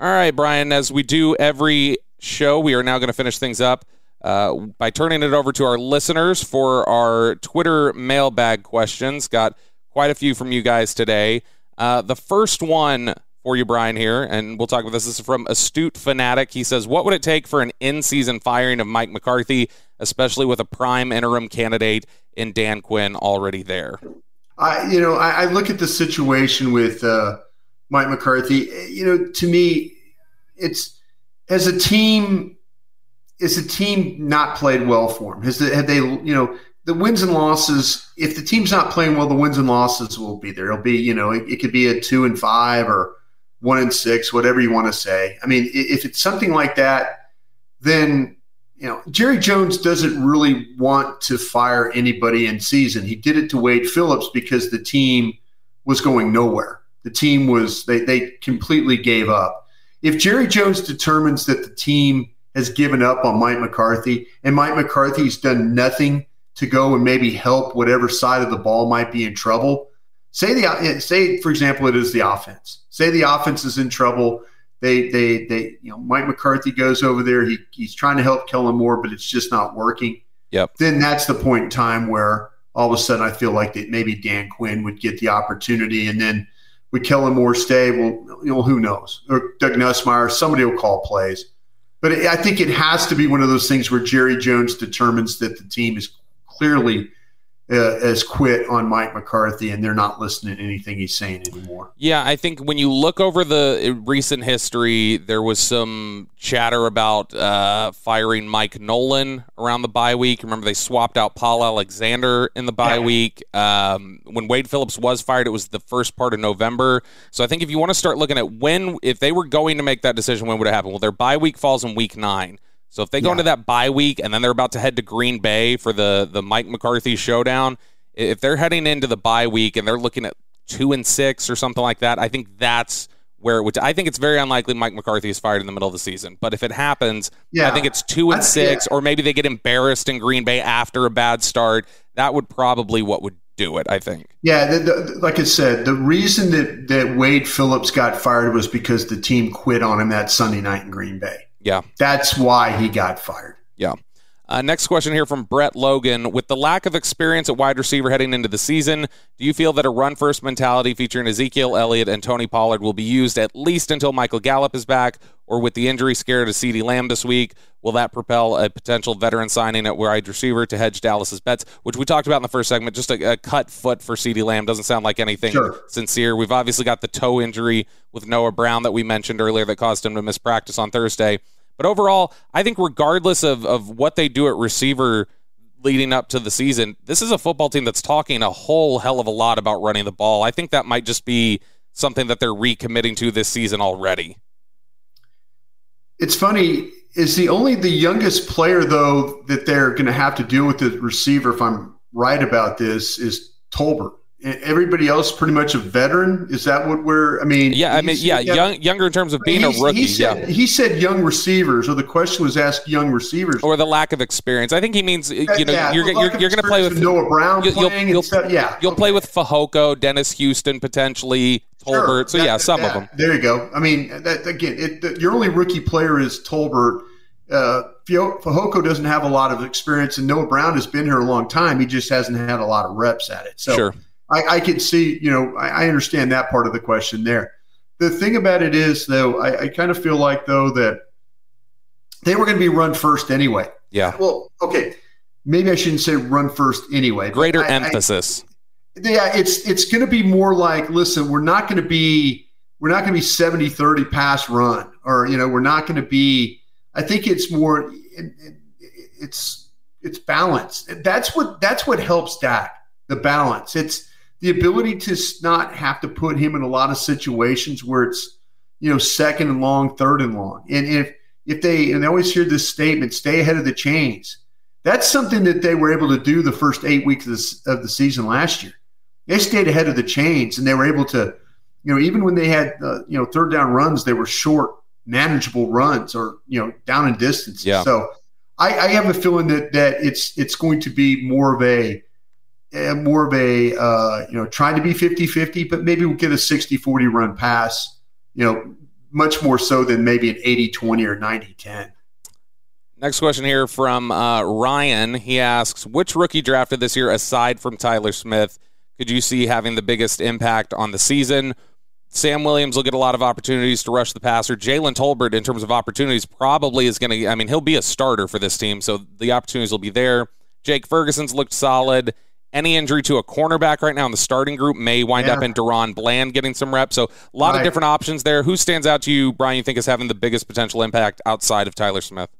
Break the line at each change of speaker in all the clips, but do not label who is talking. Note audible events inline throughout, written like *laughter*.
All right, Bryan, as we do every show, we are now going to finish things up uh, by turning it over to our listeners for our Twitter mailbag questions. Got quite a few from you guys today. Uh, the first one for you, Bryan, here, and we'll talk about this. This is from Astute Fanatic. He says, What would it take for an in season firing of Mike McCarthy, especially with a prime interim candidate in Dan Quinn already there?
I, you know, I, I look at the situation with. Uh Mike McCarthy. You know, to me, it's as a team, is a team not played well for him? Has the, they, you know, the wins and losses? If the team's not playing well, the wins and losses will be there. It'll be, you know, it, it could be a two and five or one and six, whatever you want to say. I mean, if it's something like that, then you know, Jerry Jones doesn't really want to fire anybody in season. He did it to Wade Phillips because the team was going nowhere the team was they they completely gave up. If Jerry Jones determines that the team has given up on Mike McCarthy and Mike McCarthy's done nothing to go and maybe help whatever side of the ball might be in trouble, say the say for example it is the offense. Say the offense is in trouble. They they they you know Mike McCarthy goes over there. He he's trying to help Kellen Moore, but it's just not working.
Yep.
Then that's the point in time where all of a sudden I feel like that maybe Dan Quinn would get the opportunity, and then would Kellen Moore stay? Well, you know, who knows? Or Doug Nussmeier, somebody will call plays. But I think it has to be one of those things where Jerry Jones determines that the team is clearly has quit on Mike McCarthy, and they're not listening to anything he's saying anymore.
Yeah, I think when you look over the recent history, there was some chatter about uh, firing Mike Nolan around the bye week. Remember, they swapped out Paul Alexander in the bye yeah. week. Um, when Wade Phillips was fired, it was the first part of November. So I think if you want to start looking at when, if they were going to make that decision, when would it happen? Well, their bye week falls in week nine. So if they go yeah. into that bye week and then they're about to head to Green Bay for the the Mike McCarthy showdown, if they're heading into the bye week and they're looking at two and six or something like that, I think that's where it would. I think it's very unlikely Mike McCarthy is fired in the middle of the season. But if it happens, yeah. I think it's two and six, yeah. or maybe they get embarrassed in Green Bay after a bad start. That would probably what would do it. I think.
Yeah, the, the, like I said, the reason that that Wade Phillips got fired was because the team quit on him that Sunday night in Green Bay.
Yeah.
That's why he got fired.
Yeah. Uh, next question here from Brett Logan. With the lack of experience at wide receiver heading into the season, do you feel that a run first mentality featuring Ezekiel Elliott and Tony Pollard will be used at least until Michael Gallup is back? Or with the injury scare to CeeDee Lamb this week, will that propel a potential veteran signing at wide receiver to hedge Dallas's bets? Which we talked about in the first segment. Just a, a cut foot for CeeDee Lamb doesn't sound like anything sure. sincere. We've obviously got the toe injury with Noah Brown that we mentioned earlier that caused him to miss practice on Thursday. But overall, I think regardless of, of what they do at receiver leading up to the season, this is a football team that's talking a whole hell of a lot about running the ball. I think that might just be something that they're recommitting to this season already.
It's funny. Is the only the youngest player though that they're going to have to deal with the receiver? If I'm right about this, is Tolbert everybody else pretty much a veteran. Is that what we're? I mean,
yeah, I mean, yeah, young, younger in terms of being a rookie.
He said,
yeah.
he said young receivers, or the question was asked young receivers,
or the lack of experience. I think he means you know yeah, you're you're, you're going to play with
Noah Brown you, playing. You'll,
you'll,
yeah,
you'll okay. play with Fehoko, Dennis Houston potentially. Tolbert. Sure. So that, yeah, some
that,
of them.
There you go. I mean, that, again, it, the, your only rookie player is Tolbert. Uh, Fehoko doesn't have a lot of experience, and Noah Brown has been here a long time. He just hasn't had a lot of reps at it. So
sure.
I, I can see, you know, I, I, understand that part of the question there. The thing about it is, though, I, I kind of feel like, though, that they were going to be run first anyway.
Yeah.
Well, okay. Maybe I shouldn't say run first anyway.
Greater emphasis.
yeah, it's it's going to be more like, listen, we're not going to be we're not going to be 70 30 pass run or you know we're not going to be i think it's more it's it's balance that's what that's what helps dak the balance it's the ability to not have to put him in a lot of situations where it's you know, second and long, third and long. And if if they and they always hear this statement, stay ahead of the chains. That's something that they were able to do the first eight weeks of, this, of the season last year. They stayed ahead of the chains, and they were able to, you know, even when they had uh, you know third down runs, they were short, manageable runs, or you know down in distance.
Yeah.
So I, I have a feeling that that it's it's going to be more of a more of a uh, you know trying to be 50-50 but maybe we'll get a 60-40 run pass you know much more so than maybe an 80-20 or 90-10
next question here from uh, ryan he asks which rookie drafted this year aside from tyler smith could you see having the biggest impact on the season Sam Williams will get a lot of opportunities to rush the passer. Jalen Tolbert, in terms of opportunities, probably is going to, I mean, he'll be a starter for this team, so the opportunities will be there. Jake Ferguson's looked solid any injury to a cornerback right now in the starting group may wind yeah. up in DaRon Bland getting some reps. So a lot right. of different options there. Who stands out to you, Bryan, you think is having the biggest potential impact outside of Tyler Smith?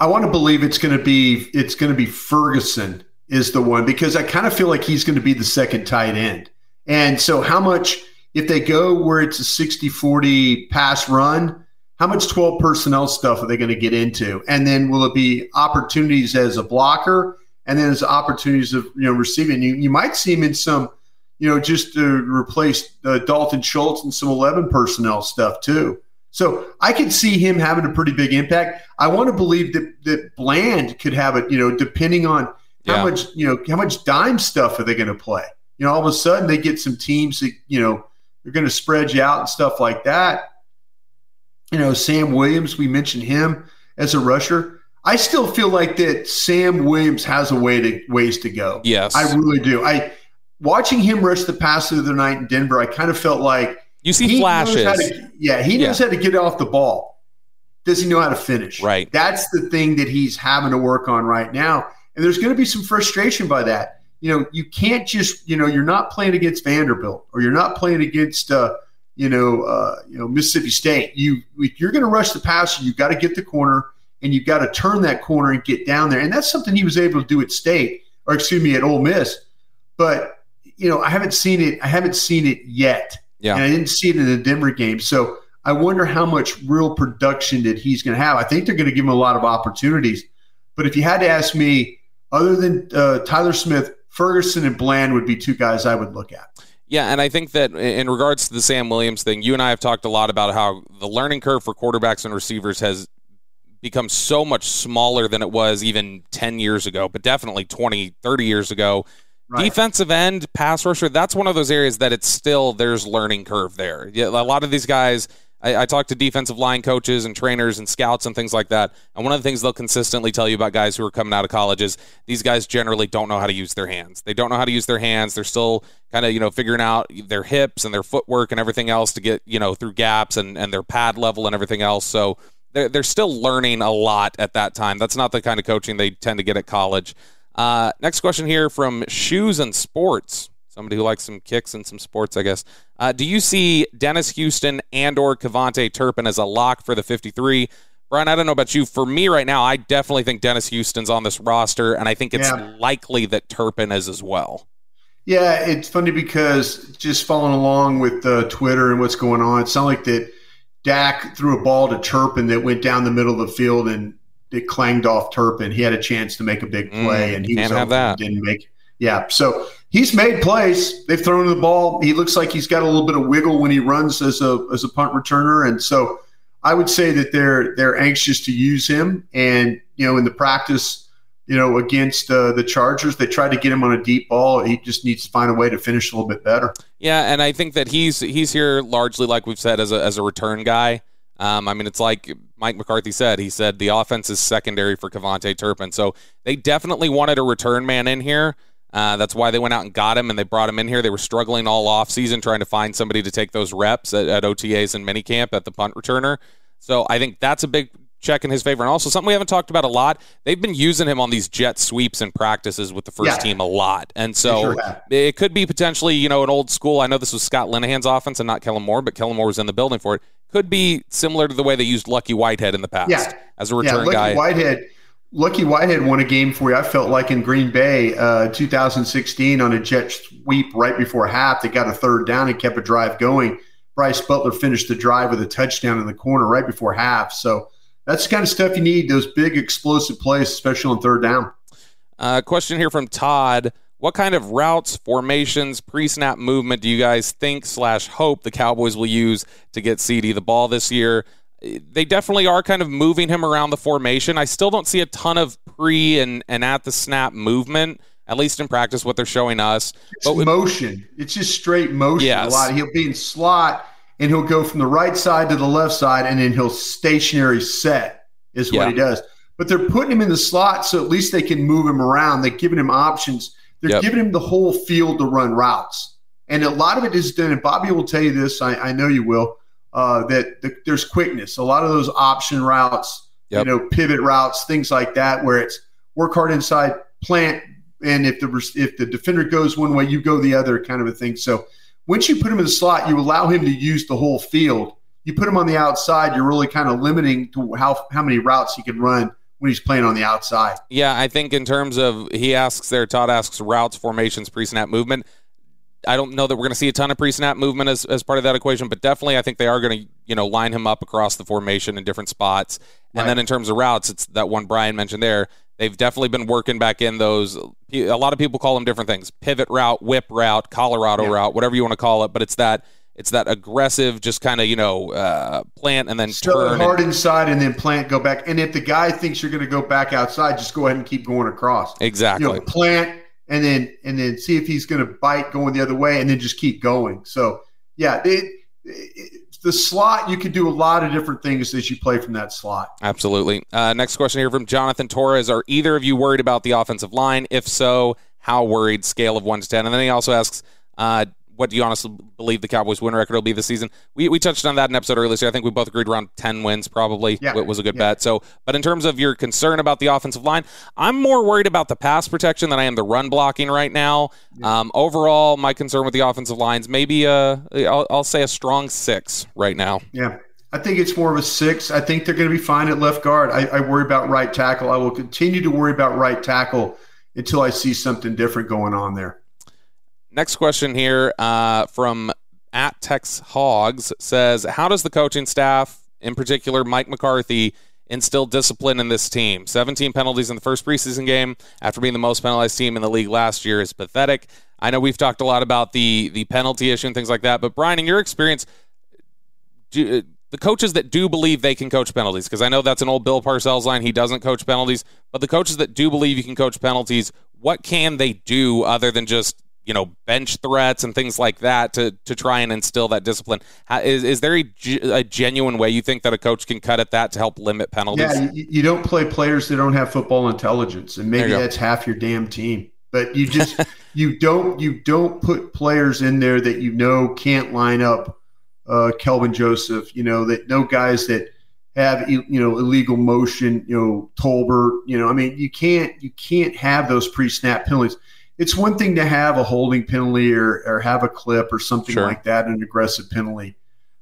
I want to believe it's going to be it's going to be Ferguson is the one because I kind of feel like he's going to be the second tight end. And so how much if they go where it's a 60-40 pass run, how much 12 personnel stuff are they going to get into? And then will it be opportunities as a blocker? And then there's opportunities of you know receiving. You you might see him in some, you know, just to replace uh, Dalton Schultz and some eleven personnel stuff too. So I could see him having a pretty big impact. I want to believe that that Bland could have it. You know, depending on how yeah. much you know how much dime stuff are they going to play. You know, all of a sudden they get some teams that you know they're going to spread you out and stuff like that. You know, Sam Williams, we mentioned him as a rusher. I still feel like that Sam Williams has a way to ways to go.
Yes,
I really do. I watching him rush the pass the other night in Denver. I kind of felt like
you see flashes.
To, yeah, he knows yeah. how to get off the ball. Does he know how to finish?
Right.
That's the thing that he's having to work on right now. And there's going to be some frustration by that. You know, you can't just you know you're not playing against Vanderbilt or you're not playing against. Uh, you know, uh, you know Mississippi State. You if you're going to rush the passer, You've got to get the corner and you've got to turn that corner and get down there. And that's something he was able to do at State, or excuse me, at Ole Miss. But you know, I haven't seen it. I haven't seen it yet.
Yeah.
And I didn't see it in the Denver game. So I wonder how much real production that he's going to have. I think they're going to give him a lot of opportunities. But if you had to ask me, other than uh, Tyler Smith, Ferguson and Bland would be two guys I would look at.
Yeah, and I think that in regards to the Sam Williams thing, you and I have talked a lot about how the learning curve for quarterbacks and receivers has become so much smaller than it was even 10 years ago, but definitely 20, 30 years ago. Right. Defensive end, pass rusher, that's one of those areas that it's still, there's learning curve there. Yeah, a lot of these guys, I, I talk to defensive line coaches and trainers and scouts and things like that. And one of the things they'll consistently tell you about guys who are coming out of college is these guys generally don't know how to use their hands. They don't know how to use their hands. They're still kind of, you know, figuring out their hips and their footwork and everything else to get, you know, through gaps and, and their pad level and everything else. So they're, they're still learning a lot at that time. That's not the kind of coaching they tend to get at college. Uh, next question here from Shoes and Sports. Somebody who likes some kicks and some sports, I guess. Uh, do you see Dennis Houston and or KaVontae Turpin as a lock for the 53? Bryan, I don't know about you. For me right now, I definitely think Dennis Houston's on this roster, and I think it's yeah. likely that Turpin is as well.
Yeah, it's funny because just following along with uh, Twitter and what's going on, it sounds like that – Dak threw a ball to Turpin that went down the middle of the field and it clanged off Turpin. He had a chance to make a big mm, play, mm, and he
can't have that.
Didn't make. Yeah, so he's made plays. They've thrown the ball. He looks like he's got a little bit of wiggle when he runs as a as a punt returner, and so I would say that they're they're anxious to use him. And you know, in the practice you know, against uh, the Chargers. They tried to get him on a deep ball. He just needs to find a way to finish a little bit better.
Yeah, and I think that he's he's here largely, like we've said, as a as a return guy. Um, I mean, it's like Mike McCarthy said. He said the offense is secondary for KaVontae Turpin, so they definitely wanted a return man in here. Uh, that's why they went out and got him, and they brought him in here. They were struggling all off season trying to find somebody to take those reps at, at OTAs and minicamp at the punt returner. So I think that's a big check in his favor. And also something we haven't talked about a lot. They've been using him on these jet sweeps and practices with the first yeah. team a lot. And so sure it could be potentially, you know, an old school. I know this was Scott Linehan's offense and not Kellen Moore, but Kellen Moore was in the building for it. Could be similar to the way they used Lucky Whitehead in the past
yeah.
as a return yeah, Lucky
guy. Whitehead Lucky Whitehead won a game for you. I felt like in Green Bay, uh, 2016, on a jet sweep right before half, they got a third down and kept a drive going. Brice Butler finished the drive with a touchdown in the corner right before half. So that's the kind of stuff you need, those big explosive plays, especially on third down.
Uh, question here from Todd. What kind of routes, formations, pre-snap movement do you guys think slash hope the Cowboys will use to get CeeDee the ball this year? They definitely are kind of moving him around the formation. I still don't see a ton of pre and, and at the snap movement, at least in practice, what they're showing us.
It's but with, motion. It's just straight motion yes. a lot. He'll be in slot and he'll go from the right side to the left side and then he'll stationary set is what yeah. he does. But they're putting him in the slot so at least they can move him around. They're giving him options – they're yep. giving him the whole field to run routes. And a lot of it is done, and Bobby will tell you this, I, I know you will, uh, that the, there's quickness. A lot of those option routes, yep. you know, pivot routes, things like that, where it's work hard inside, plant, and if the if the defender goes one way, you go the other, kind of a thing. So once you put him in the slot, you allow him to use the whole field. You put him on the outside, you're really kind of limiting to how how many routes he can run when he's playing on the outside.
Yeah, I think in terms of he asks there, Todd asks routes, formations, pre-snap movement. I don't know that we're going to see a ton of pre-snap movement as, as part of that equation, but definitely I think they are going to you know line him up across the formation in different spots. And then in terms of routes, it's that one Bryan mentioned there. They've definitely been working back in those. A lot of people call them different things: pivot route, whip route, Colorado yeah. route, whatever you want to call it. But it's that it's that aggressive, just kind of you know uh, plant and then
Start
turn
hard and, inside and then plant, go back. And if the guy thinks you're going to go back outside, just go ahead and keep going across.
Exactly.
You know, plant and then and then see if he's going to bite going the other way, and then just keep going. So yeah, it, it, the slot you can do a lot of different things as you play from that slot.
Absolutely. Uh, next question here from Jonathan Torres: Are either of you worried about the offensive line? If so, how worried? Scale of one to ten. And then he also asks. Uh, what do you honestly believe the Cowboys' win record will be this season? We, we touched on that in an episode earlier. So I think we both agreed around 10 wins probably yeah. was a good yeah. bet. So, but in terms of your concern about the offensive line, I'm more worried about the pass protection than I am the run blocking right now. Yeah. Um, overall, my concern with the offensive lines, maybe a, I'll, I'll say a strong six right now.
Yeah. I think it's more of a six. I think they're going to be fine at left guard. I, I worry about right tackle. I will continue to worry about right tackle until I see something different going on there.
Next question here uh, from at Tex Hogs says, How does the coaching staff, in particular Mike McCarthy, instill discipline in this team? 17 penalties in the first preseason game after being the most penalized team in the league last year is pathetic. I know we've talked a lot about the the penalty issue and things like that, but Bryan, in your experience, do, the coaches that do believe they can coach penalties, because I know that's an old Bill Parcells line, he doesn't coach penalties, but the coaches that do believe you can coach penalties, what can they do other than just you know bench threats and things like that to to try and instill that discipline. How, is is there a, a, genuine way you think that a coach can cut at that to help limit penalties?
Yeah, you, you don't play players that don't have football intelligence, and maybe that's half your damn team. But you just *laughs* you don't you don't put players in there that you know can't line up. Uh, Kelvin Joseph, you know that no guys that have you know illegal motion, you know Tolbert, you know I mean you can't you can't have those pre-snap penalties it's one thing to have a holding penalty or, or have a clip or something sure. like that, an aggressive penalty.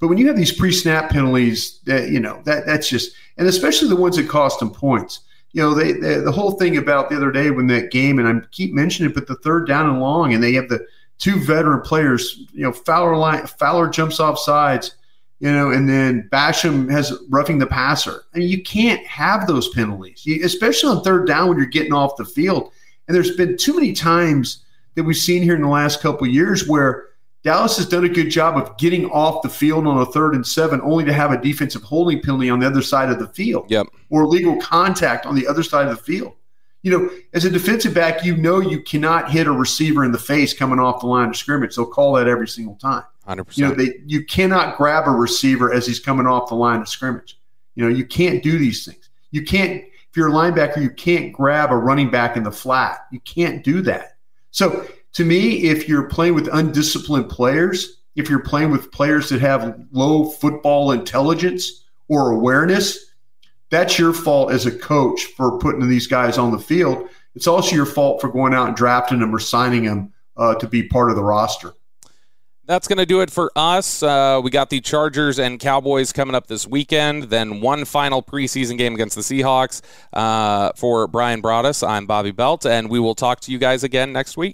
But when you have these pre-snap penalties, that you know that that's just, and especially the ones that cost them points. You know, they, they, the whole thing about the other day when that game, and I keep mentioning it, but the third down and long, and they have the two veteran players. You know, Fowler line, Fowler jumps off sides, you know, and then Basham has roughing the passer. I mean, you can't have those penalties, you, especially on third down when you're getting off the field. And there's been too many times that we've seen here in the last couple of years where Dallas has done a good job of getting off the field on a third and seven, only to have a defensive holding penalty on the other side of the field,
yep.
or legal contact on the other side of the field. You know, as a defensive back, you know you cannot hit a receiver in the face coming off the line of scrimmage. They'll call that every single time.
Hundred percent.
You know, they you cannot grab a receiver as he's coming off the line of scrimmage. You know, you can't do these things. You can't if you're a linebacker, you can't grab a running back in the flat. You can't do that. So to me, if you're playing with undisciplined players, if you're playing with players that have low football intelligence or awareness, that's your fault as a coach for putting these guys on the field. It's also your fault for going out and drafting them or signing them uh, to be part of the roster
that's going to do it for us. Uh, we got the Chargers and Cowboys coming up this weekend. Then one final preseason game against the Seahawks. Uh, for Bryan Broaddus, I'm Bobby Belt, and we will talk to you guys again next week.